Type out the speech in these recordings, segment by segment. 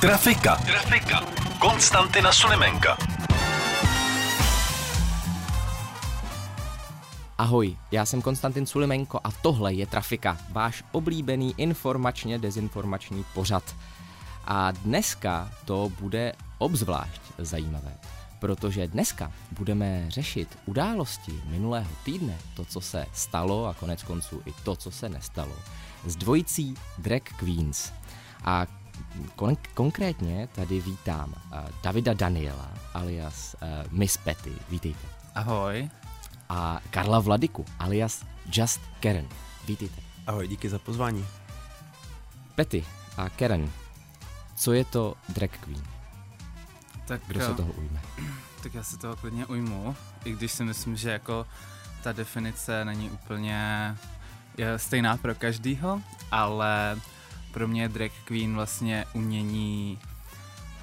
Trafika. Trafika. Konstantina Sulimenka. Ahoj, já jsem Konstantin Sulimenko a tohle je Trafika, váš oblíbený informačně dezinformační pořad. A dneska to bude obzvlášť zajímavé, protože dneska budeme řešit události minulého týdne, to, co se stalo a konec konců i to, co se nestalo, s dvojicí Drag Queens. A kon- konkrétně tady vítám uh, Davida Daniela alias uh, Miss Petty. Vítejte. Ahoj. A Karla Vladiku alias Just Karen. Vítejte. Ahoj, díky za pozvání. Petty a Karen, co je to drag queen? Tak, Kdo se eh, toho ujme? tak já se toho klidně ujmu, i když si myslím, že jako ta definice není úplně stejná pro každýho, ale pro mě je drag queen vlastně umění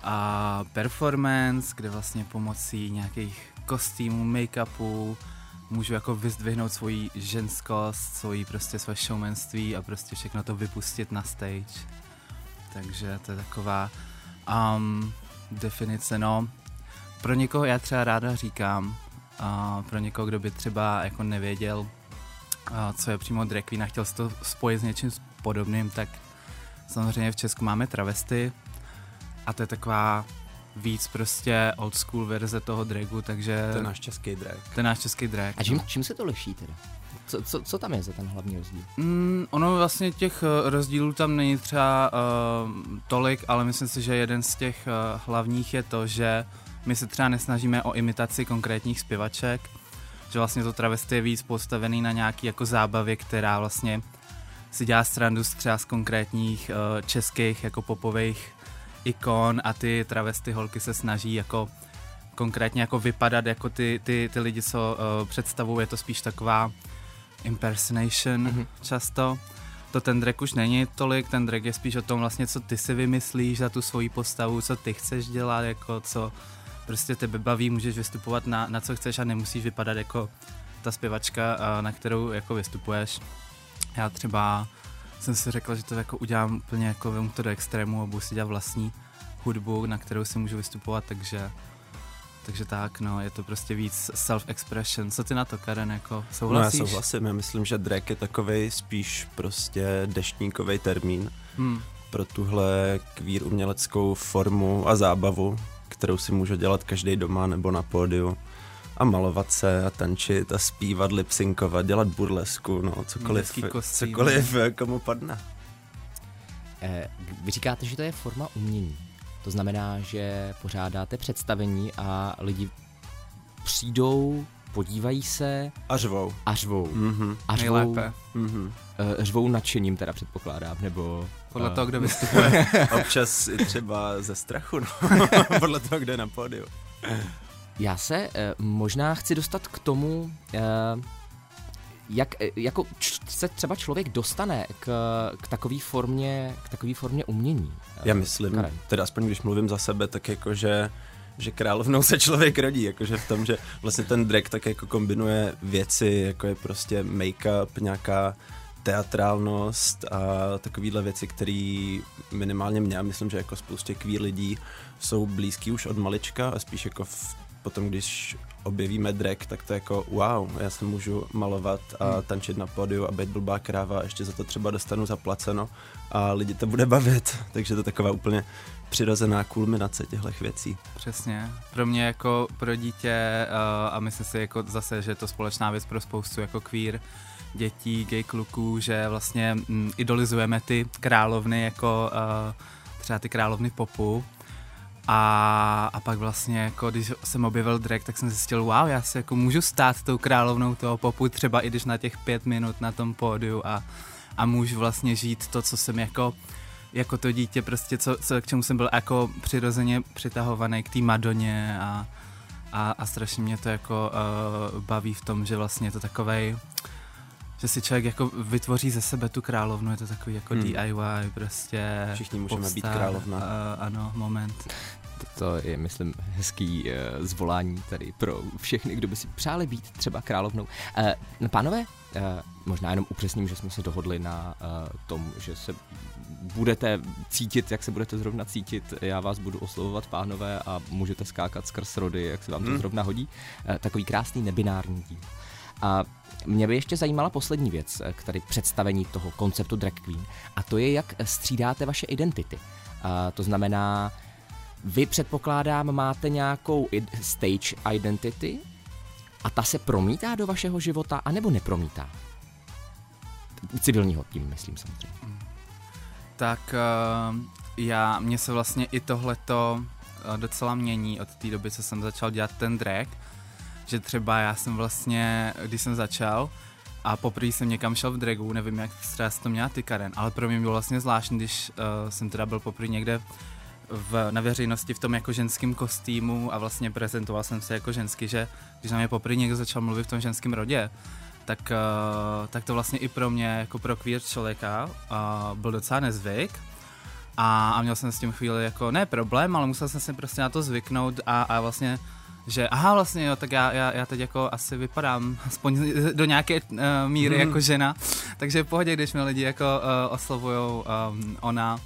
a performance, kde vlastně pomocí nějakých kostýmů, make-upů můžu jako vyzdvihnout svoji ženskost, svoji prostě své showmanství a prostě všechno to vypustit na stage. Takže to je taková um, definice, no. Pro někoho já třeba ráda říkám, a pro někoho, kdo by třeba jako nevěděl, a co je přímo drag queen a chtěl si to spojit s něčím podobným, tak samozřejmě v Česku máme travesty a to je taková víc prostě old school verze toho dragu, takže To je náš český drag. to je náš český drag. A čím, no. čím se to liší teda? Co, co, co tam je za ten hlavní rozdíl? Mm, ono vlastně těch eh, rozdílů tam není třeba uh, tolik, ale myslím si, že jeden z těch uh, hlavních je to, že my se třeba nesnažíme o imitaci konkrétních zpěvaček, že vlastně to travesty je víc postavený na nějaký jako zábavě, která vlastně si dělá srandu z třeba z konkrétních uh, českých jako popových ikon a ty travesty holky se snaží jako konkrétně jako vypadat jako ty, ty, ty lidi, co uh, představují, je to spíš taková impersonation Mhm. mm-hmm. často. To ten drag už není tolik, ten drag je spíš o tom vlastně, co ty si vymyslíš za tu svoji postavu, co ty chceš dělat, jako co prostě tebe baví, můžeš vystupovat na, na co chceš a nemusíš vypadat jako ta zpěvačka, a na kterou jako vystupuješ. Já třeba jsem si řekl, že to jako udělám úplně jako vemu to do extrému a budu si dělat vlastní hudbu, na kterou si můžu vystupovat, takže takže tak, no, je to prostě víc self-expression. Co ty na to, Karen, jako No já souhlasíš? souhlasím, já myslím, že drag je takovej spíš prostě deštníkový termín Hmm. pro tuhle kvír uměleckou formu a zábavu, kterou si může dělat každý doma nebo na pódiu. A malovat se a tančit a zpívat, lipsynkovat, dělat burlesku, no cokoliv, cokoliv eh, komu padne. Eh, vy říkáte, že to je forma umění. To znamená, že pořádáte představení a lidi přijdou, podívají se A řvou. a řvou. Mhm, A řvou, Nejlépe. mhm. eh, řvou nadšením teda předpokládám, nebo... Podle eh, toho, kdo vystupuje. Občas i třeba ze strachu, no. Podle toho, kde je na pódiu. Já se eh, možná chci dostat k tomu, eh, jak eh, jako č- se třeba člověk dostane k, k takové formě, k takové formě umění. Já myslím, Karen. teda aspoň když mluvím za sebe, tak jako, že že královnou se člověk rodí, jakože v tom, že vlastně ten drag tak jako kombinuje věci, jako je prostě make-up, nějaká teatrálnost a takovýhle věci, které minimálně mě a myslím, že jako spoustě queer lidí jsou blízký už od malička a spíš jako v, potom, když objevíme drag, tak to je jako wow, já se můžu malovat a tančit na pódiu a být blbá kráva a ještě za to třeba dostanu zaplaceno a lidi to bude bavit, takže to je taková úplně přirozená kulminace těchto věcí. Přesně. Pro mě jako pro dítě uh, a myslím si jako zase, že je to společná věc pro spoustu jako queer dětí, gay kluků, že vlastně mm, idolizujeme ty královny jako uh, třeba ty královny popu a, a pak vlastně jako když jsem objevil drag, tak jsem zjistil, wow, já se jako můžu stát tou královnou toho popu, třeba i když na těch pět minut na tom pódiu a, a můžu vlastně žít to, co jsem jako jako to dítě prostě, co, co, k čemu jsem byl jako přirozeně přitahovaný k té Madoně a, a, a strašně mě to jako uh, baví v tom, že vlastně je to takovej, že si člověk jako vytvoří ze sebe tu královnu, je to takový jako hmm. DIY prostě. Všichni můžeme povstar, být královna. Uh, ano, moment. To je, myslím, hezký uh, zvolání tady pro všechny, kdo by si přáli být třeba královnou. Uh, pánové, uh, možná jenom upřesním, že jsme se dohodli na uh, tom, že se budete cítit, jak se budete zrovna cítit. Já vás budu oslovovat pánové a můžete skákat skrz rody, jak se vám to hmm. zrovna hodí. Uh, takový krásný nebinární díl. A mě by ještě zajímala poslední věc k tady představení toho konceptu drag queen a to je, jak střídáte vaše identity. A to znamená, vy předpokládám máte nějakou stage identity a ta se promítá do vašeho života, anebo nepromítá? Civilního tím myslím samozřejmě. Tak uh, já, mně se vlastně i tohleto docela mění od té doby, co jsem začal dělat ten drag, že třeba já jsem vlastně, když jsem začal, a poprvé jsem někam šel v dragu, nevím, jak třeba to měla ty Karen, ale pro mě bylo vlastně zvláštní, když uh, jsem teda byl poprvé někde v, na veřejnosti v tom jako ženském kostýmu a vlastně prezentoval jsem se jako ženský, že když na mě poprvé někdo začal mluvit v tom ženském rodě, tak, uh, tak to vlastně i pro mě, jako pro queer člověka, uh, byl docela nezvyk. A, a měl jsem s tím chvíli jako, ne problém, ale musel jsem si prostě na to zvyknout a, a vlastně že aha, vlastně jo, tak já, já, já teď jako asi vypadám aspoň do nějaké uh, míry mm. jako žena, takže v pohodě, když mě lidi jako uh, oslovujou um, ona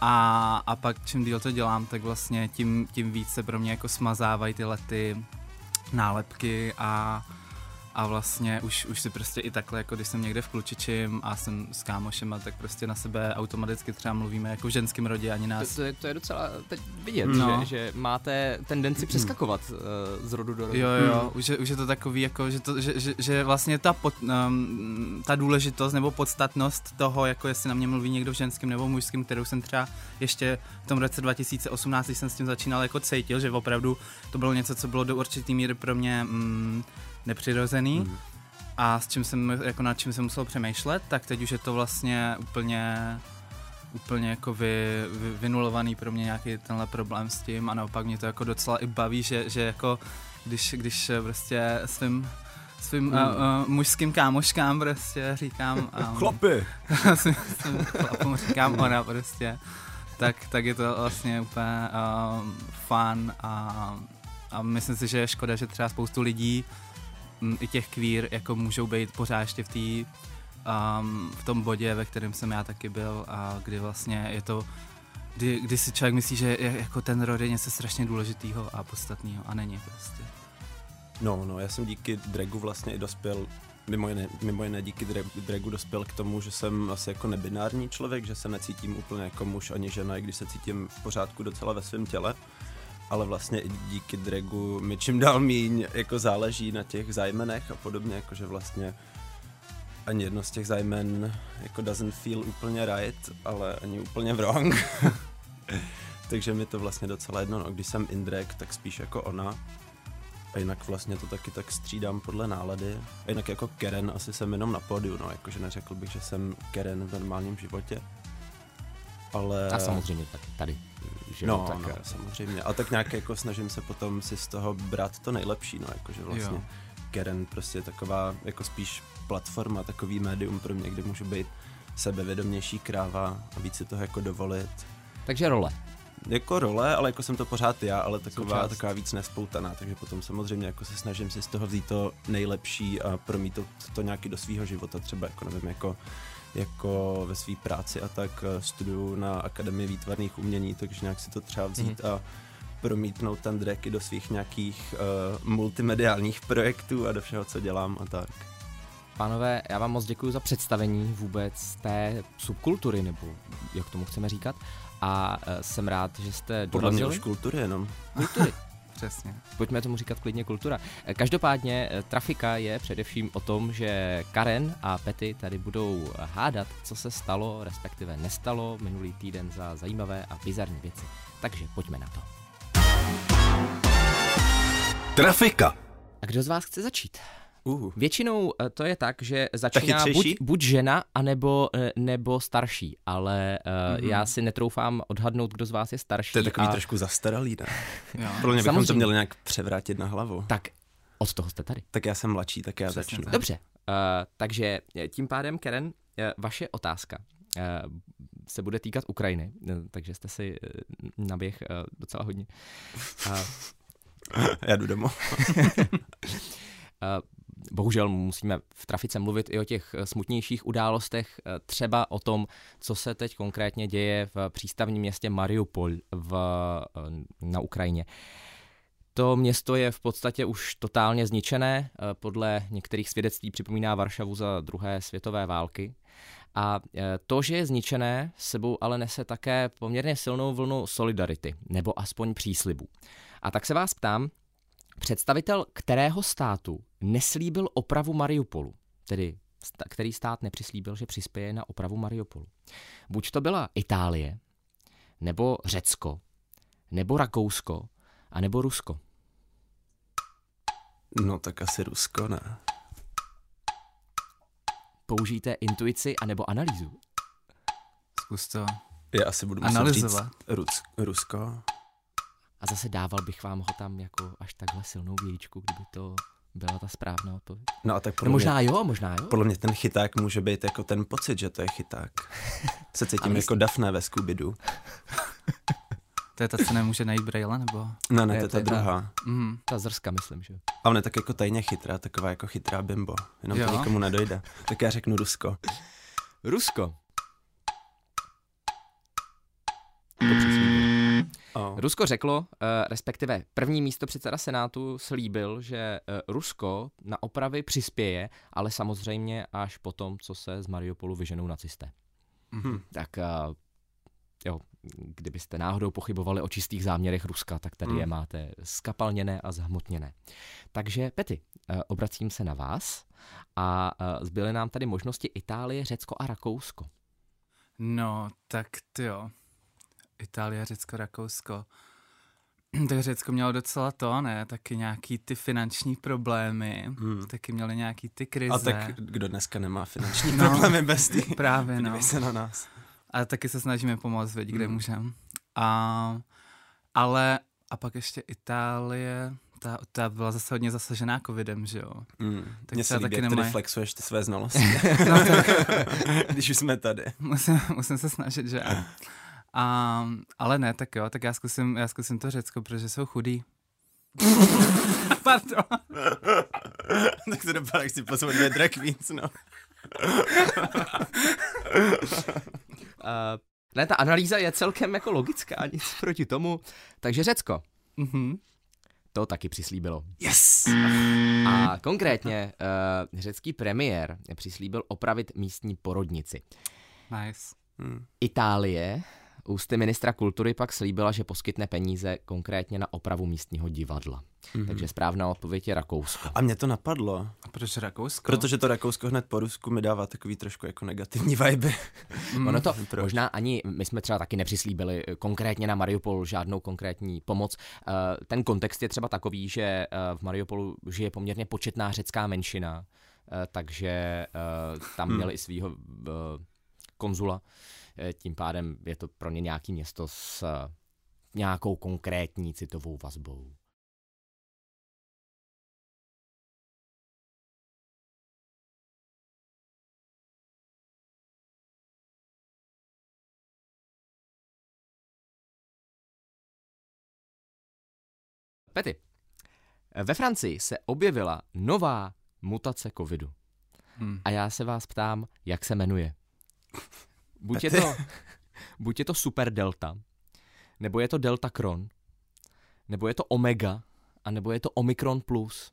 a, a pak čím díl to dělám, tak vlastně tím, tím víc se pro mě jako smazávají ty lety nálepky a a vlastně už, už si prostě i takhle, jako když jsem někde v Klučičím a jsem s kámošema, tak prostě na sebe automaticky třeba mluvíme jako v ženském rodě, ani nás. To, to, je, to je docela teď vidět, no. že, že máte tendenci přeskakovat uh, z rodu do rodu. Jo, jo, hmm. už, je, už je to takový, jako, že, to, že, že, že vlastně ta, pod, um, ta důležitost nebo podstatnost toho, jako jestli na mě mluví někdo v ženském nebo mužském, kterou jsem třeba ještě v tom roce 2018, když jsem s tím začínal, jako cítil, že opravdu to bylo něco, co bylo do určitý míry pro mě um, nepřirozený mm. a s čím jsem, jako nad čím jsem musel přemýšlet, tak teď už je to vlastně úplně úplně jako vy, vy, vynulovaný pro mě nějaký tenhle problém s tím a naopak mě to jako docela i baví, že, že jako když, když prostě svým svým mm. uh, uh, mužským kámoškám prostě říkám... Um, Chlapy! svým, svým chlapům říkám ona prostě. Tak, tak je to vlastně úplně um, fun a, a myslím si, že je škoda, že třeba spoustu lidí i těch queer jako můžou být pořád ještě v té um, v tom bodě, ve kterém jsem já taky byl a kdy vlastně je to kdy, kdy si člověk myslí, že je, jako ten rod je něco strašně důležitého a podstatného a není prostě. No, no, já jsem díky dragu vlastně i dospěl mimo jiné, mimo jiné díky dragu dospěl k tomu, že jsem asi jako nebinární člověk, že se necítím úplně jako muž ani žena, i když se cítím v pořádku docela ve svém těle ale vlastně i díky dragu mi čím dál míň jako záleží na těch zájmenech a podobně, jakože vlastně ani jedno z těch zájmen jako doesn't feel úplně right, ale ani úplně wrong. Takže mi to vlastně docela jedno, no, když jsem in drag, tak spíš jako ona. A jinak vlastně to taky tak střídám podle nálady. A jinak jako Karen asi jsem jenom na pódiu, no, jakože neřekl bych, že jsem Karen v normálním životě. Ale... A samozřejmě taky tady že no, tak, no, samozřejmě. A tak nějak jako snažím se potom si z toho brát to nejlepší, no, jakože vlastně jo. Karen prostě taková jako spíš platforma, takový médium pro mě, kde můžu být sebevědomější kráva a víc si toho jako dovolit. Takže role. Jako role, ale jako jsem to pořád já, ale taková, taková víc nespoutaná, takže potom samozřejmě jako se snažím si z toho vzít to nejlepší a promítat to nějaký do svého života, třeba jako nevím, jako jako ve své práci a tak eh, studuju na Akademii výtvarných umění, takže nějak si to třeba vzít mm-hmm. a promítnout ten drag do svých nějakých uh, multimediálních projektů a do všeho, co dělám a tak. Pánové, já vám moc děkuji za představení vůbec té subkultury, nebo jak tomu chceme říkat. A uh, jsem rád, že jste Podle dorazili. Podle mě už kultury jenom. Kultury. Přesně. Pojďme tomu říkat klidně kultura. Eh, každopádně eh, trafika je především o tom, že Karen a Petty tady budou hádat, co se stalo, respektive nestalo minulý týden za zajímavé a bizarní věci. Takže pojďme na to. Trafika. A kdo z vás chce začít? Uh. Většinou eh, to je tak, že začíná buď, buď žena, anebo, eh, nebo starší, ale uh, Mhm. já si netroufám odhadnout, kdo z vás je starší. To je takový a... trošku zastaralý, ne? Jo. Podle mě bychom to měli nějak převrátit na hlavu. Tak od toho jste tady. Tak já jsem mladší, tak já Přesně začnu. tak. Dobře, uh, takže tím pádem, Karen, uh, vaše otázka uh, se bude týkat Ukrajiny, takže jste si uh, naběh uh, docela hodně. Uh, Já jdu domů. Eh, Bohužel musíme v trafice mluvit i o těch eh, smutnějších událostech, eh, třeba o tom, co se teď konkrétně děje v přístavním městě Mariupol v, eh, na Ukrajině. To město je v podstatě už totálně zničené, podle některých svědectví připomíná Varšavu za druhé světové války. A to, že je zničené, sebou ale nese také poměrně silnou vlnu solidarity, nebo aspoň příslibů. A tak se vás ptám, Představitel kterého státu neslíbil opravu Mariupolu, tedy který stát nepřislíbil, že přispěje na opravu Mariupolu. Buď to byla Itálie, nebo Řecko, nebo Rakousko, a nebo Rusko. No tak asi Rusko, ne? Použijte intuici anebo analýzu. Zkus to. Já asi budu muset Analyzovat. říct Rus, Rusko. A zase dával bych vám ho tam jako až takhle silnou vějíčku, kdyby to byla ta správná odpověď. No a tak podle No mě, možná jo, možná jo. podle mě ten chyták může být jako ten pocit, že to je chyták. Se cítím jako Daphne ve scooby To je ta, co nemůže najít Braille, nebo? No ne, Je, to je to ta je ta- druhá. Mhm. Ta zrska, myslím, že jo. A ona je tak jako tajně chytrá, taková jako chytrá bimbo. Jenom to Jo. nikomu nedojde. Tak já řeknu Rusko. Rusko. To. Oh. Rusko řeklo, eh, respektive první místo předseda Senátu slíbil, že eh, Rusko na opravy přispěje, ale samozřejmě až po tom, co se z Mariupolu vyženou nacisté. Hm. Tak eh, jo, kdybyste náhodou pochybovali o čistých záměrech Ruska, tak tady Hmm. je máte skapalněné a zhmotněné. Takže Pety, obracím se na vás a zbyly nám tady možnosti Itálie, Řecko a Rakousko. No, tak ty jo. Itálie, Řecko, Rakousko. Tak Řecko mělo docela to, ne? Taky nějaký ty finanční problémy. Hmm. Taky měli nějaký ty krize. A tak kdo dneska nemá finanční No. problémy bez tý? Právě, no. Se na nás. A taky se snažíme pomoct, věď, kde Mm. můžeme. A, ale, a pak ještě Itálie, ta, ta byla zase hodně zasažená covidem, že jo? Mm. Tak Mně se líbí, taky nemají- flexuješ ty své znalosti. No, tak Když už jsme tady. musím, musím se snažit, že jo? A, ale ne, tak jo, tak já zkusím, já zkusím to Řecko, protože jsou chudí. Pardon. tak to dopadá, jak si pozvat dvě drag queens, no. Uh, ne, ta analýza je celkem jako logická, nic proti tomu. Takže Řecko, Mhm. to taky přislíbilo. Yes! A konkrétně uh, řecký premiér přislíbil opravit místní porodnici. Nice. Hmm. Itálie ústy ministra kultury pak slíbila, že poskytne peníze konkrétně na opravu místního divadla. Mhm. Takže správná odpověď je Rakousko. A mě to napadlo, A proč Rakousko? protože to Rakousko hned po Rusku mi dává takový trošku jako negativní vibe. Mm. Ono to proč? možná ani, my jsme třeba taky nepřislíbili eh, konkrétně na Mariupol žádnou konkrétní pomoc. Eh, Ten kontext je třeba takový, že eh, v Mariupolu žije poměrně početná řecká menšina, takže eh, tam Hmm. měli i svého konzula. Eh, Tím pádem je to pro ně nějaký město s eh, nějakou konkrétní citovou vazbou. Pety, ve Francii se objevila nová mutace covidu. Mm. A já se vás ptám, jak se jmenuje. Buď je to, buď je to super delta, nebo je to delta kron, nebo je to omega, a nebo je to omikron plus.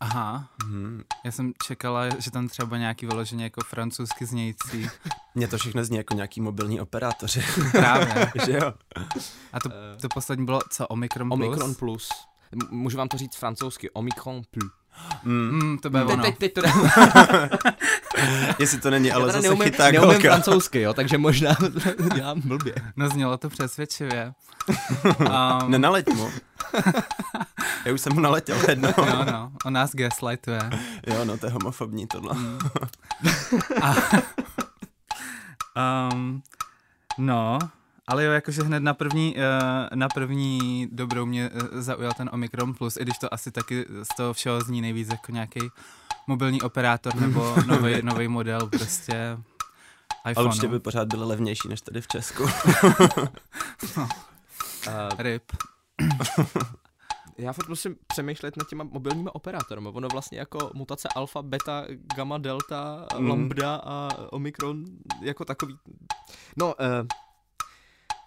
Aha, Hmm. já jsem čekala, že tam třeba nějaký vyloženě jako francouzsky znějící. Mně to všechno zní jako nějaký mobilní operátoři, Právě. že jo? A to, to poslední bylo co, Omikron plus? Omikron plus. M- Můžu vám to říct francouzsky. Omikron plus. Mm. Mm, to bude Teď, ono. teď, teď to Jestli to není, ale zase neumím, chyták neumím holka. francouzsky, jo, takže možná dělám blbě. No znělo to přesvědčivě. um, Nenaleď mu. Já už jsem mu naletěl jednou. No, no, on nás gaslightuje. Jo, no, to je homofobní tohle. Um, no, ale jo, jakože hned na první, uh, na první dobrou mě uh, zaujal ten Omikron Plus, i když to asi taky z toho všeho zní nejvíc jako nějaký mobilní operátor nebo nový model prostě iPhone. Ale určitě by pořád byly levnější než tady v Česku. Uh, Rip. já fakt musím přemýšlet nad těma mobilními operátory. Ono vlastně jako mutace alfa, beta, gamma, delta, Mm. lambda a omikron jako takový. No, uh,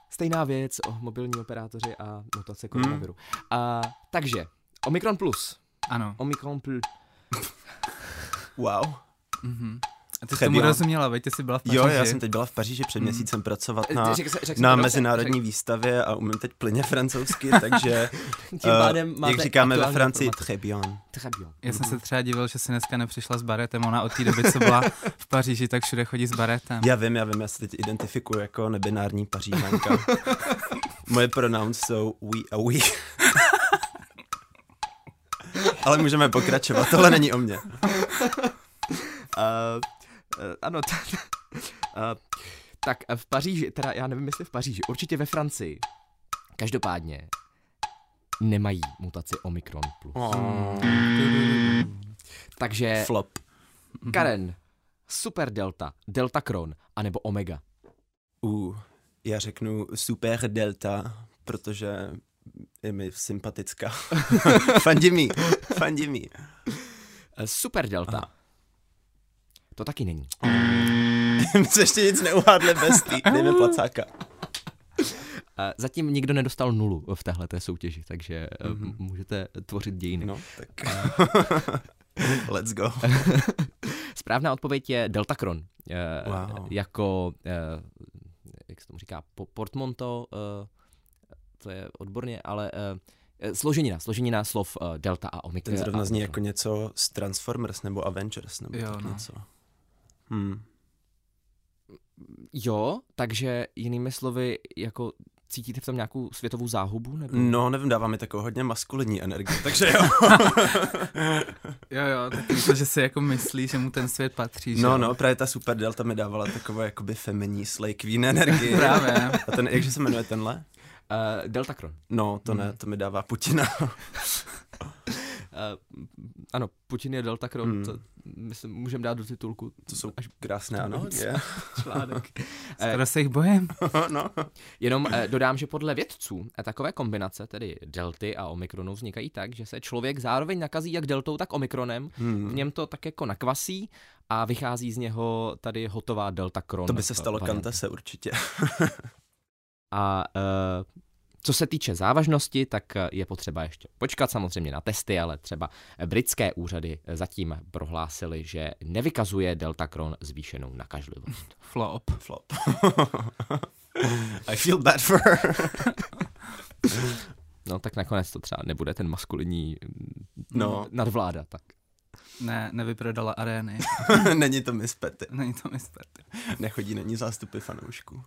stejná věc o mobilní operátoři a mutace koronaviru. A, takže, omikron plus. Ano. Omikron plus. Wow. Mhm. A ty jsi tomu rozuměla, veď ty jsi byla v Paříži. Jo, já jsem teď byla v Paříži před měsícem pracovat na, Řekl se- řekl na mezinárodní dobře, výstavě a umím teď plyně francouzsky, takže Tím eh, pádem máte jak říkáme ve Francii, très bien. Très bien. Já jsem se třeba divil, že si dneska nepřišla s baretem. Ona od té doby, co byla v Paříži, tak všude chodí s baretem. Já vím, já vím, já se teď identifikuji jako nebinární pařížanka. Moje pronouns jsou we a we. Ale můžeme pokračovat, tohle není o mně. Uh, uh, ano, t- uh, tak v Paříži, teda já nevím, jestli v Paříži, určitě ve Francii. Každopádně nemají mutaci Omikron plus. Takže Flop. Karen, Super Delta, Delta Kron, anebo Omega. Uh, já řeknu super delta, protože je mi sympatická. fandí mi, fandí mi. Eh, Super Delta. To taky není. My se ještě nic neuhádli bez tý. Dejme placáka. Zatím nikdo nedostal nulu v téhle soutěži, takže mm-hmm. můžete tvořit dějiny. No, tak. Let's go. Správná odpověď je Deltacron. Eh, Wow. Jako, eh, jak se tomu říká, po- portmanteau, eh, to je odborně, ale složenina, složenina slov Delta a Omikron. Ten zrovna zní jako něco z Transformers nebo Avengers nebo Jo, tak no. něco. Hmm. Jo, takže jinými slovy, jako cítíte v tom nějakou světovou záhubu? Nebo? No, nevím, dává mi takovou hodně maskulinní energii, takže jo. Jo, jo, tak to, že si jako myslí, že mu ten svět patří, že No, no, právě ta Super Delta mi dávala takovou jakoby feminní slay queen energii. Právě. A ten, jakže se jmenuje tenhle? Uh, Deltacron. No, to ne, to mi dává Putina. Uh, ano, Putin je Deltacron, Hmm. to myslím, můžeme dát do titulku. To jsou až krásné analogie. článek. Skoro se jich bojím. no. Jenom eh, dodám, že podle vědců eh, takové kombinace, tedy delty a omikronu, vznikají tak, že se člověk zároveň nakazí jak deltou, tak omikronem. Hmm. V něm to tak jako nakvasí a vychází z něho tady hotová delta kron. To by se stalo varianta. Kantese určitě. A eh, co se týče závažnosti, tak eh, je potřeba ještě počkat samozřejmě na testy, ale třeba britské úřady eh, zatím prohlásily, že nevykazuje delta kron zvýšenou nakažlivost. Flop. Flop. I feel bad for her. No tak nakonec to třeba nebude ten maskulinní mm, No. nadvláda, tak. Ne, nevyprodala arény. Není to Miss Petty. Není to mi zpět. Nechodí na ní zástupy fanoušků.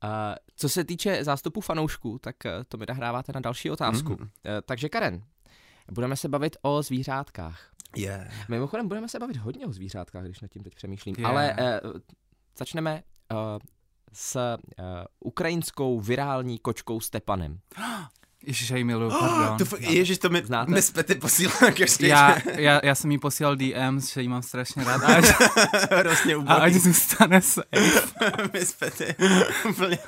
A co se týče zástupu fanoušků, tak eh, to mi nahráváte na další otázku. Mhm. Mm. Takže Karen, budeme se bavit o zvířátkách. Yeah. Mimochodem budeme se bavit hodně o zvířátkách, když nad tím teď přemýšlím. Je. Ale eh, začneme eh, s eh, ukrajinskou virální kočkou Stepanem. Ježiš, já jí miluju, pardon. To fakt, ježiš, to mi Znáte? Miss Petty posílá každý Já, já, já jsem jí posílal DMs, že jí mám strašně rád. A ať, Hrozně a ať zůstane se. Miss Petty. Úplně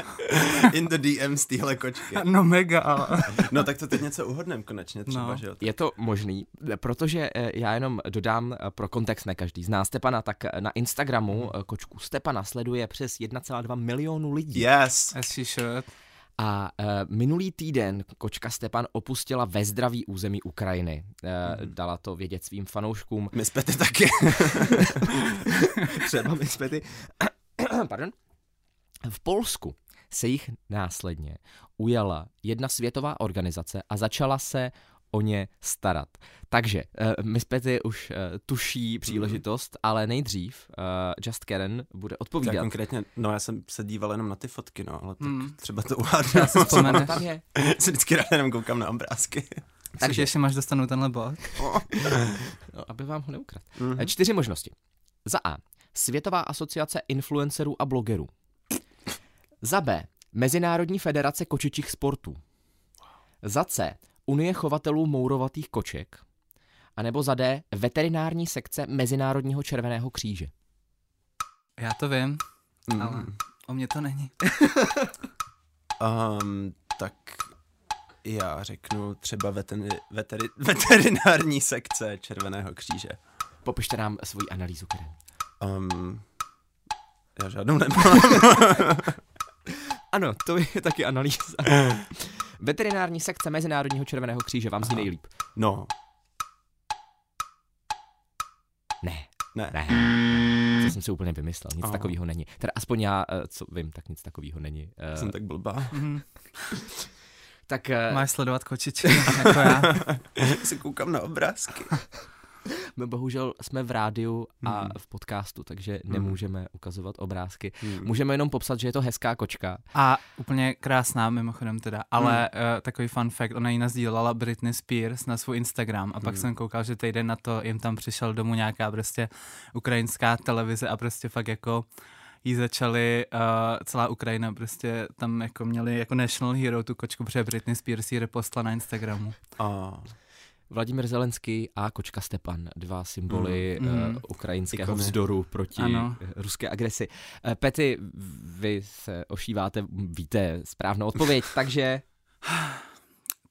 in the DMs téhle kočky. No mega, ale... No tak to teď něco uhodnem konečně třeba, No. že jo? Je to možný, protože eh, já jenom dodám eh, pro kontext, ne každý zná Stepana, tak eh, na Instagramu eh, kočku Stepana sleduje přes 1,2 milionu lidí. Yes. As she should. A uh, minulý týden kočka Stepan opustila ve zdraví území Ukrajiny. Uh, dala to vědět svým fanouškům. Miss Petty taky. Třeba mi zpěty. Pardon. V Polsku se jich následně ujala jedna světová organizace a začala se o ně starat. Takže uh, Miss Petty už uh, tuší příležitost, ale nejdřív uh, Just Karen bude Tak odpovídat. konkrétně, no já jsem se díval jenom na ty fotky, no, ale tak Hmm. třeba to uhádnu. Já si vzpomenu. Tam je. se vždycky rád jenom koukám na obrázky. Takže ještě máš dostanu tenhle bod. No, aby vám ho neukradl. Mhm. Mm-hmm. Čtyři možnosti. Za A. Světová asociace influencerů a blogerů. Za B. Mezinárodní federace kočičích sportů. Za C. Unie chovatelů mourovatých koček. A nebo za D. Veterinární sekce Mezinárodního červeného kříže. Já to vím, Mm. ale o mě to není. Um, tak já řeknu třeba veteri, veteri, veterinární sekce Červeného kříže. Popište nám svoji analýzu, Karen. Um, já žádnou nemám. Ano, to je taky analýza. Veterinární sekce Mezinárodního červeného kříže vám zní nejlíp. No, Ne, ne. ne. To jsem si úplně vymyslel, nic takového není. Teda aspoň já, eh, co vím, tak nic takového není. Eh, Jsem tak blbá. Mhm. tak eh, Máš sledovat kočičky, jako já. si koukám na obrázky. My bohužel jsme v rádiu a Hmm. v podcastu, takže nemůžeme ukazovat obrázky. Hmm. Můžeme jenom popsat, že je to hezká kočka. A úplně krásná mimochodem teda, ale hmm. uh, takový fun fact, ona ji nazdílela Britney Spears na svůj Instagram a pak Hmm. jsem koukal, že týden na to jim tam přišel domů nějaká prostě ukrajinská televize a prostě fakt jako jí začali, uh, celá Ukrajina prostě tam jako měli jako national hero tu kočku, protože Britney Spears ji repostla na Instagramu. A, Vladimír Zelenský a kočka Stepan, dva symboly Mm. mm. Uh, ukrajinského Ikony. vzdoru proti Ano. eh, ruské agresi. Uh, Pety, vy se ošíváte, víte správnou odpověď, takže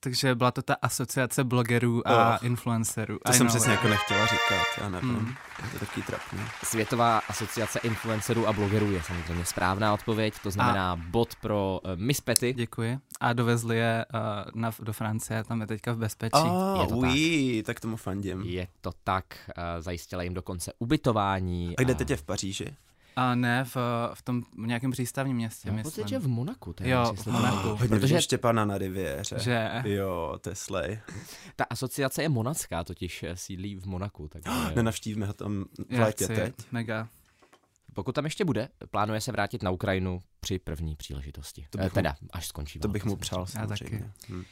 Takže byla to ta asociace blogerů a Oh. influencerů. to I jsem know. přesně jako nechtěla říkat, já nevím. Hmm. Je to taky trapný. Světová asociace influencerů a blogerů je samozřejmě správná odpověď, to znamená a... bod pro uh, Miss Pety. Děkuji. A dovezli je uh, na, do Francie, tam je teďka v bezpečí. A, je to ují, tak tomu fandím. Je to tak, uh, zajistila jim dokonce ubytování. A kde teď je v Paříži? A ne v, v tom v nějakém přístavním městě, Já mám myslím. pocit, že v Monaku. Teda, Jo, v to Monaku. Hodně Protože vidím Štěpána na riviéře. Že? Jo, to je slej. ta asociace je monacká, totiž eh, sídlí v Monaku. Takže Nenavštívíme ho tam v Já létě chci, teď. Mega. pokud tam ještě bude, plánuje se vrátit na Ukrajinu při první příležitosti. To Eh, bych mu- teda, až skončí To bych mu samozřejmě. přál Já taky. samozřejmě. Hm.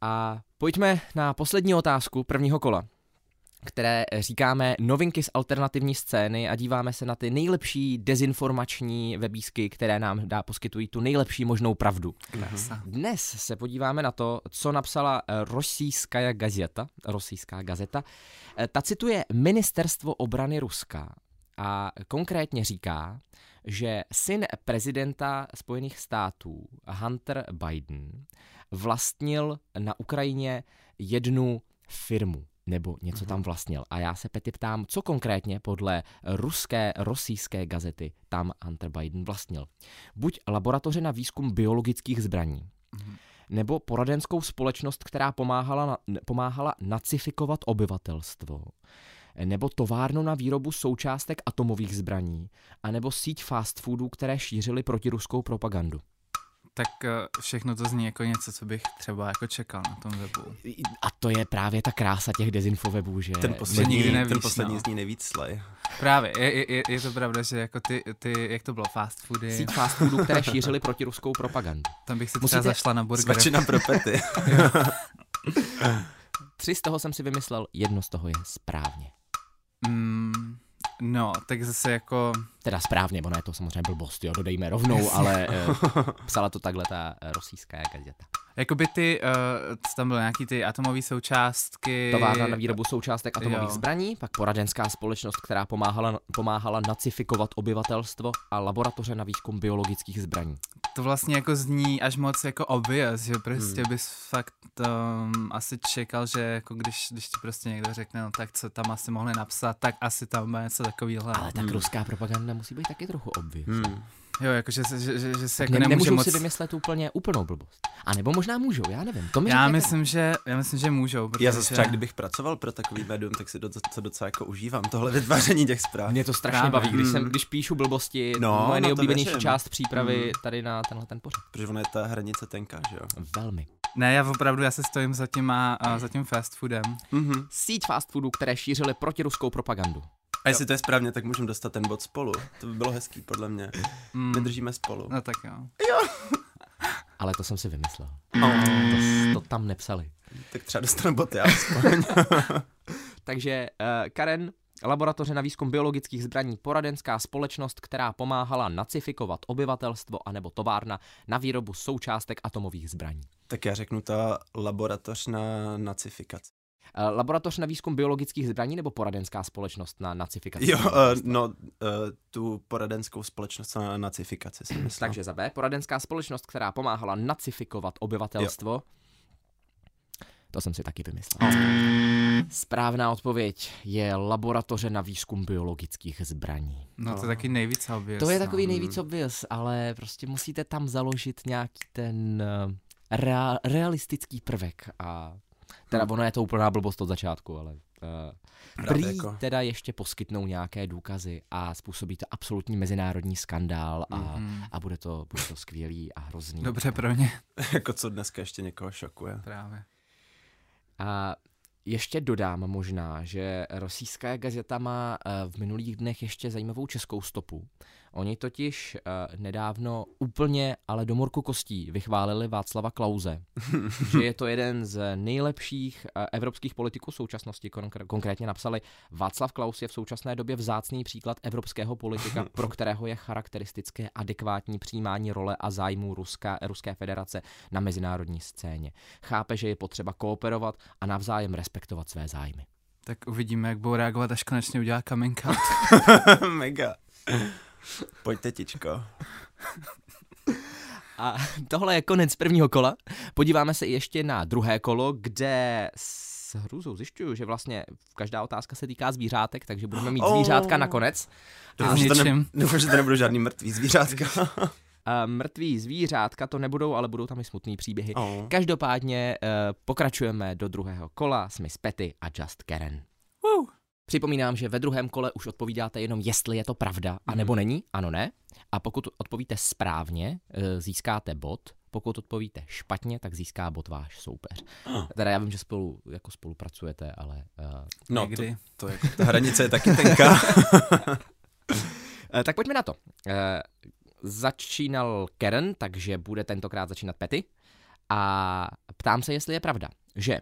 A pojďme na poslední otázku prvního kola, které říkáme novinky z alternativní scény a díváme se na ty nejlepší dezinformační webísky, které nám dá poskytují tu nejlepší možnou pravdu. Krása. Dnes se podíváme na to, co napsala eh, Rosijská gazeta. Rosijská gazeta. Eh, Ta cituje Ministerstvo obrany Ruska a konkrétně říká, že syn prezidenta Spojených států Hunter Biden vlastnil na Ukrajině jednu firmu nebo něco tam vlastnil. A já se Pety ptám, co konkrétně podle ruské, rosijské gazety tam Hunter Biden vlastnil. Buď laboratoře na výzkum biologických zbraní, nebo poradenskou společnost, která pomáhala, na, pomáhala nacifikovat obyvatelstvo, nebo továrnu na výrobu součástek atomových zbraní, anebo síť fast foodů, které šířily protiruskou propagandu. Tak eh, všechno to zní jako něco, co bych třeba jako čekal na tom webu. A to je právě ta krása těch dezinfowebů, že Ten nikdy poslední, nevíš, ten poslední no. zní nejvíc slej. Právě, je, je, je to pravda, že jako ty, ty, jak to bylo, fast foody, síť fast foodů, které šířily protiruskou propagandu. tam bych si třeba Musíte- zašla na burger. Svačina pro pety. Tři z toho jsem si vymyslel, jedno z toho je správně. No, tak zase jako, Teda správně, ono je to samozřejmě blbost, jo, dodejme rovnou, ale eh, psala to takhle ta eh, rosijská gazeta. jakoby ty, uh, tam byly nějaký ty atomové součástky. Továrna na výrobu součástek atomových Jo. zbraní, pak poradenská společnost, která pomáhala, pomáhala nacifikovat obyvatelstvo a laboratoře na výzkum biologických zbraní. To vlastně jako zní až moc jako obvious, že prostě Hmm. bys fakt um, asi čekal, že jako když, když ti prostě někdo řekne, no tak co tam asi mohli napsat, tak asi tam bude něco takového. Ale tak ruská propaganda musí být taky trochu obvious. Hmm. Jo, jako že, se- že, že, že se jako ne, nemůžou moc... si vymyslet úplně úplnou blbost. A nebo možná můžou, já nevím. To mi Já řekněte. myslím, že, já myslím, že můžou. Protože... Já zase třeba, kdybych pracoval pro takový médium, tak si to, to docela jako užívám, tohle vytváření těch zpráv. Mě to strašně Právě. baví, když, jsem, Mm. když píšu blbosti, No, moje no nejoblíbenější část přípravy Mm. tady na tenhle ten pořad. Protože ona je ta hranice tenká, že jo? Velmi. Ne, já opravdu, já se stojím za, těma, a za tím fast foodem. Mhm. Síť fast foodů, které šířily protiruskou propagandu. A jestli to je správně, tak můžeme dostat ten bod spolu. To by bylo hezký, podle mě. Mm. My držíme spolu. No tak jo. Ale to jsem si vymyslel. Oh. To, to tam nepsali. Tak třeba dostanu boty aspoň. Takže uh, Karen, laboratoře na výzkum biologických zbraní, poradenská společnost, která pomáhala nacifikovat obyvatelstvo anebo továrna na výrobu součástek atomových zbraní. tak já řeknu ta laboratoř na nacifikaci. Uh, laboratoř na výzkum biologických zbraní nebo poradenská společnost na nacifikaci? Jo, uh, no, uh, tu poradenskou společnost na nacifikaci jsem myslel. Takže za B, poradenská společnost, která pomáhala nacifikovat obyvatelstvo. To jsem si taky vymyslel. Správná odpověď je laboratoře na výzkum biologických zbraní. No to je taky nejvíc obvious. To je no. takový nejvíc obvious, ale prostě musíte tam založit nějaký ten eh, rea- realistický prvek a teda ono je to úplná blbost od začátku, ale uh, prý jako. teda ještě poskytnou nějaké důkazy a způsobí to absolutní mezinárodní skandál a, Mhm. a bude, to, bude to skvělý a hrozný. Dobře pro ně. jako co dneska ještě někoho šokuje. Právě. A ještě dodám možná, že Rosijská gazeta má eh, v minulých dnech ještě zajímavou českou stopu. Oni totiž eh, nedávno úplně, ale do morku kostí vychválili Václava Klauze, že je to jeden z nejlepších eh, evropských politiků současnosti. Konkr- konkrétně napsali, Václav Klaus je v současné době vzácný příklad evropského politika, pro kterého je charakteristické adekvátní přijímání role a zájmů Ruska, Ruské federace na mezinárodní scéně. Chápe, že je potřeba kooperovat a navzájem respektovat své zájmy. Tak uvidíme, jak budou reagovat, až konečně udělá coming out. Mega. Pojď tetičko. A tohle je konec prvního kola. Podíváme se ještě na druhé kolo, kde s hrůzou zjišťuju, že vlastně každá otázka se týká zvířátek, takže budeme mít Oh. zvířátka nakonec. A že to, ne, doufám, že to nebudou žádný mrtvý zvířátka. A mrtví zvířátka to nebudou, ale budou tam i smutný příběhy. oh. Každopádně eh, pokračujeme do druhého kola s Miss Petty a Just Karen. Připomínám, že ve druhém kole už odpovídáte jenom, jestli je to pravda, a nebo není, ano, ne. A pokud odpovíte správně, eh, získáte bod. Pokud odpovíte špatně, tak získá bod váš soupeř. Teda já vím, že spolu jako spolupracujete, ale uh, No, to, Někdy. to jako, ta hranice je taky tenká. Eh, Tak pojďme na to. Eh, Začínal Karen, takže bude tentokrát začínat Petty. A ptám se, jestli je pravda, že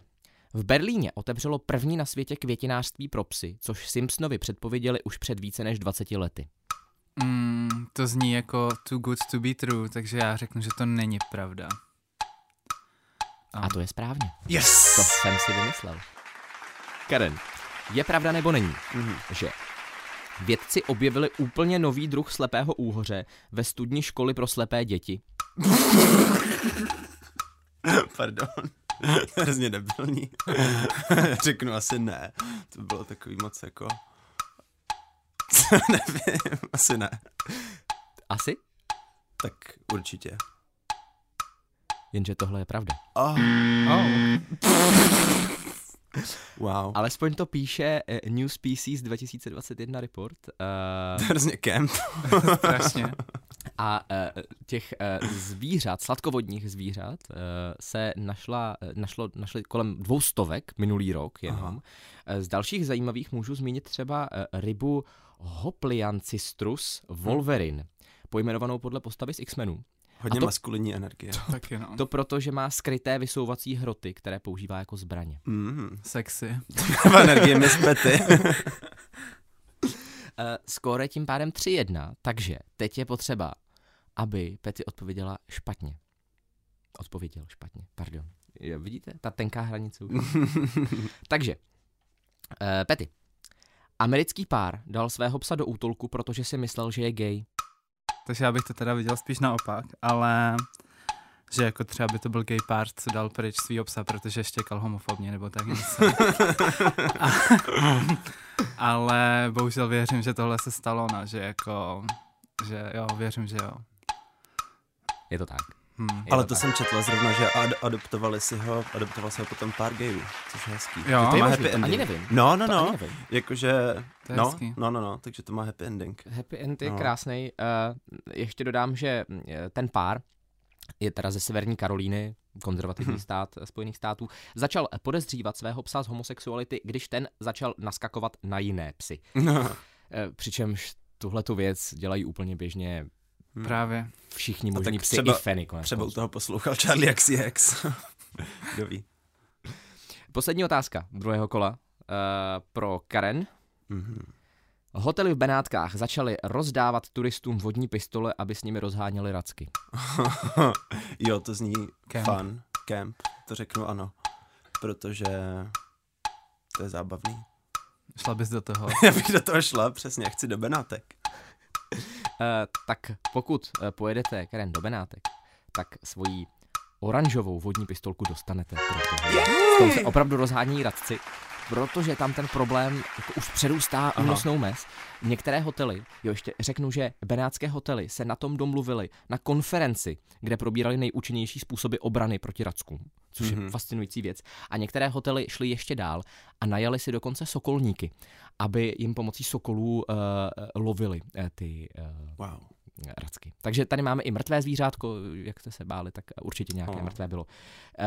v Berlíně otevřelo první na světě květinářství pro psy, což Simpsonovi předpověděli už před více než 20 lety. Mm, to zní jako too good to be true, takže já řeknu, že to není pravda. A to je správně. Yes! To jsem si vymyslel. Karen, je pravda nebo není, Mhm. že vědci objevili úplně nový druh slepého úhoře ve studni školy pro slepé děti? Pardon. To je hrozně debilní. Řeknu asi ne. To bylo takový moc jako... Nevím, asi ne. Asi? Tak určitě. Jenže tohle je pravda. Oh, Oh. wow. Alespoň to píše eh, New Species 2021 report. To Uh, je hrozně kemp. Strašně. A uh, těch uh, zvířat, sladkovodních zvířat, uh, se našla, našlo, našli kolem dvou stovek minulý rok jenom. Uh, z dalších zajímavých můžu zmínit třeba uh, rybu Hopliancistrus wolverine, pojmenovanou podle postavy z X-menů. Hodně A to- maskulinní energie. Taky no. To proto, že má skryté vysouvací hroty, které používá jako zbraně. Mm. Sexy. energie Miss Petty. Uh, skóre tím pádem 3-1, takže teď je potřeba, aby Petty odpověděla špatně. Odpověděl špatně, pardon. Jo, vidíte, ta tenká hranice už. takže, uh, Petty. Americký pár dal svého psa do útulku, protože si myslel, že je gay. Takže já bych to teda viděl spíš naopak, ale že jako třeba by to byl gay pár, co dal pryč svýho psa, protože štěkal homofobně nebo tak něco. A, ale bohužel věřím, že tohle se stalo, no, že jako, že jo, věřím, že jo. Je to tak. Hm. Je Ale to to tak. jsem četl zrovna, že ad- adoptovali si ho, adoptoval si ho potom pár gayů, což je hezký. Jo. Že To to je má možný, happy to ani ending. nevím. No, no, To ani no. nevím. Jakože, To je no, hezký. no, no, no, takže to má happy ending. Happy end je No. krásný. Uh, ještě dodám, že mm, eh, ten pár je teda ze Severní Karolíny, konzervativní Mhm. stát eh, Spojených států, začal podezřívat svého psa z homosexuality, když ten začal naskakovat na jiné psy. No. Eh, Přičemž tuhle tu věc dělají úplně běžně Právě. Všichni možní psy třeba- i feny. konec Třeba u toho poslouchal Charlie XCX. Kdo ví. Poslední otázka druhého kola uh, pro Karen. Mhm. Hotely v Benátkách začaly rozdávat turistům vodní pistole, aby s nimi rozháněli racky. jo, to zní Camp. fun. Camp. To řeknu ano. Protože to je zábavný. Šla bys do toho. Já bych do toho šla, přesně, chci do Benátek. Uh, tak pokud uh, pojedete, Karen, do Benátek, tak svoji oranžovou vodní pistolku dostanete, protože v tom se opravdu rozhání radci, protože tam ten problém jako už přerůstá Aha. únosnou mez. Některé hotely, jo ještě řeknu, že benátské hotely se na tom domluvili na konferenci, kde probírali nejúčinnější způsoby obrany proti rackům, což mm-hmm. je Mhm. fascinující věc. A některé hotely šly ještě dál a najali si dokonce sokolníky, aby jim pomocí sokolů uh, lovili uh, ty uh, Wow. racky. Takže tady máme i mrtvé zvířátko, jak jste se báli, tak určitě nějaké Oh. mrtvé bylo. Uh,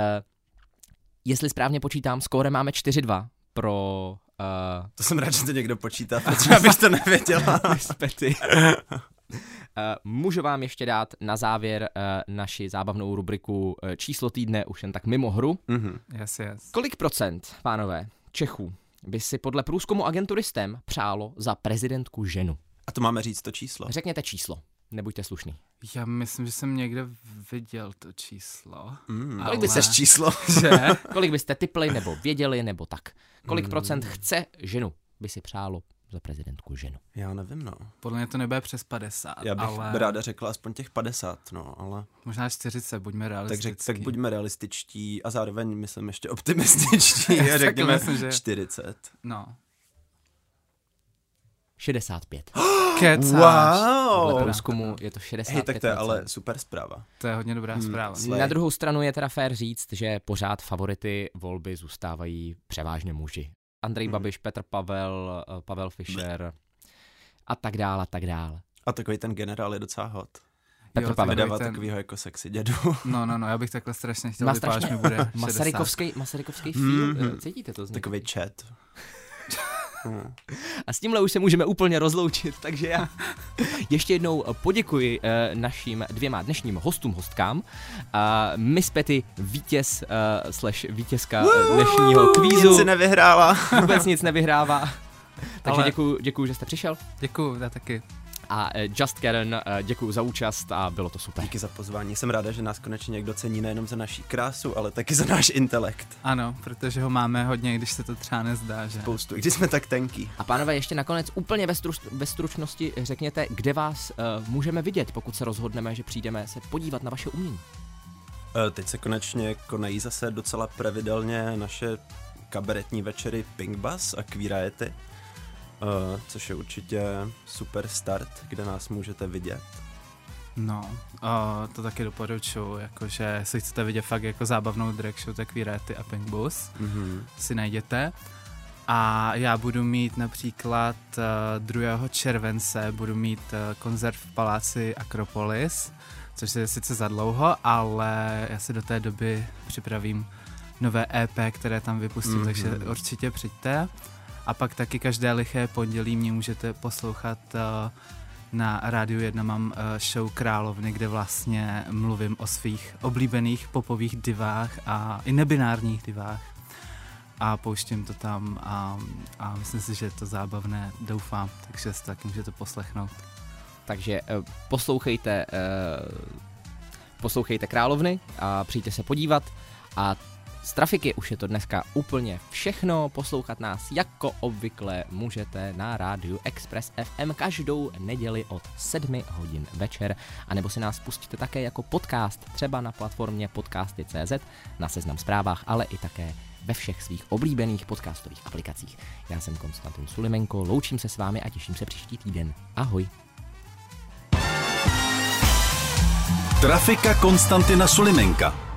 jestli správně počítám, skóre máme 4-2 pro uh, To jsem rád, že to někdo počítá, protože abych to nevěděla. Spety. Uh, můžu vám ještě dát na závěr uh, naši zábavnou rubriku uh, číslo týdne, už jen tak mimo hru. Mhm. Yes, yes. Kolik procent, pánové, Čechů by si podle průzkumu agentury STEM přálo za prezidentku ženu? A to máme říct to číslo. Řekněte číslo, nebuďte slušný. Já myslím, že jsem někde viděl to číslo. Mm, Ale- Kolik by seš číslo? Že? Kolik byste typli nebo věděli nebo tak? Kolik procent chce ženu by si přálo za prezidentku ženu? Já nevím, no. Podle mě to nebude přes 50, Já bych ale ráda řekla aspoň těch 50, no, ale možná 40, buďme tak, realistický. řek, tak buďme realističtí a zároveň myslím ještě optimističtí a řekněme myslím, že- 40. No. 65. Kecáš. Podle Wow! průzkumu je to 65%. Hej, tak to je ale super zpráva. To je hodně dobrá Hmm, zpráva. slay. Na druhou stranu je teda fér říct, že pořád favority volby zůstávají převážně muži. Andrej Mhm. Babiš, Petr Pavel, eh, Pavel Fischer a tak dál a tak dál. A takový ten generál je docela hot. Petr Jo, Pavel. Vydává ten- takovýho jako sexy dědu. No, no, no, já bych takhle strašně chtěl Má strašně mi bude 60. Masarykovský, Masarykovský feel, Mhm. eh, cítíte to z něj? Takový chat. A s tímhle už se můžeme úplně rozloučit, takže já ještě jednou poděkuji eh, našim dvěma dnešním hostům, hostkám. A Miss Petty, vítěz uh, slash vítězka eh, dnešního Nic kvízu, si nevyhrála. vůbec nic nevyhrává. Takže Ale- děkuji, děkuji, že jste přišel. Děkuju, já taky. A eh, Just Karen, eh, děkuji za účast a bylo to super. Díky za pozvání. Jsem ráda, že nás konečně někdo cení nejenom za naší krásu, ale taky za náš intelekt. Ano, protože ho máme hodně, když se to třeba nezdá, že? Spoustu, i když jsme tak tenký. A pánové, ještě nakonec úplně ve, struč, ve stručnosti řekněte, kde vás uh, můžeme vidět, pokud se rozhodneme, že přijdeme se podívat na vaše umění. Eh, Teď se konečně konají zase docela pravidelně naše kabaretní večery Pink Bus a Queeriety, eh, což je určitě super start, kde nás můžete vidět. No, o, to taky doporučuji, jakože jestli chcete vidět fakt jako zábavnou drag show, tak Virety a Pink Bus Mhm. si najděte. A já budu mít například uh, 2. července budu mít uh, koncert v paláci Akropolis, což je sice za dlouho, ale já si do té doby připravím nové EP, které tam vypustím, Mhm. mm-hmm. takže určitě přijďte. A pak taky každé liché pondělí mě můžete poslouchat uh, na Rádiu 1 mám uh, show Královny, kde vlastně mluvím o svých oblíbených popových divách a i nebinárních divách. A pouštím to tam a, a myslím si, že je to zábavné, doufám, takže si taky můžete poslechnout. Takže uh, poslouchejte, poslouchejte Královny a přijďte se podívat a z trafiky už je to dneska úplně všechno. Poslouchat nás jako obvykle můžete na rádiu Express FM každou neděli od 7 hodin večer, anebo si nás pustíte také jako podcast, třeba na platformě podcasty.cz, na seznam zprávách, ale i také ve všech svých oblíbených podcastových aplikacích. Já jsem Konstantin Sulimenko, loučím se s vámi a těším se příští týden. Ahoj! Trafika Konstantina Sulimenka.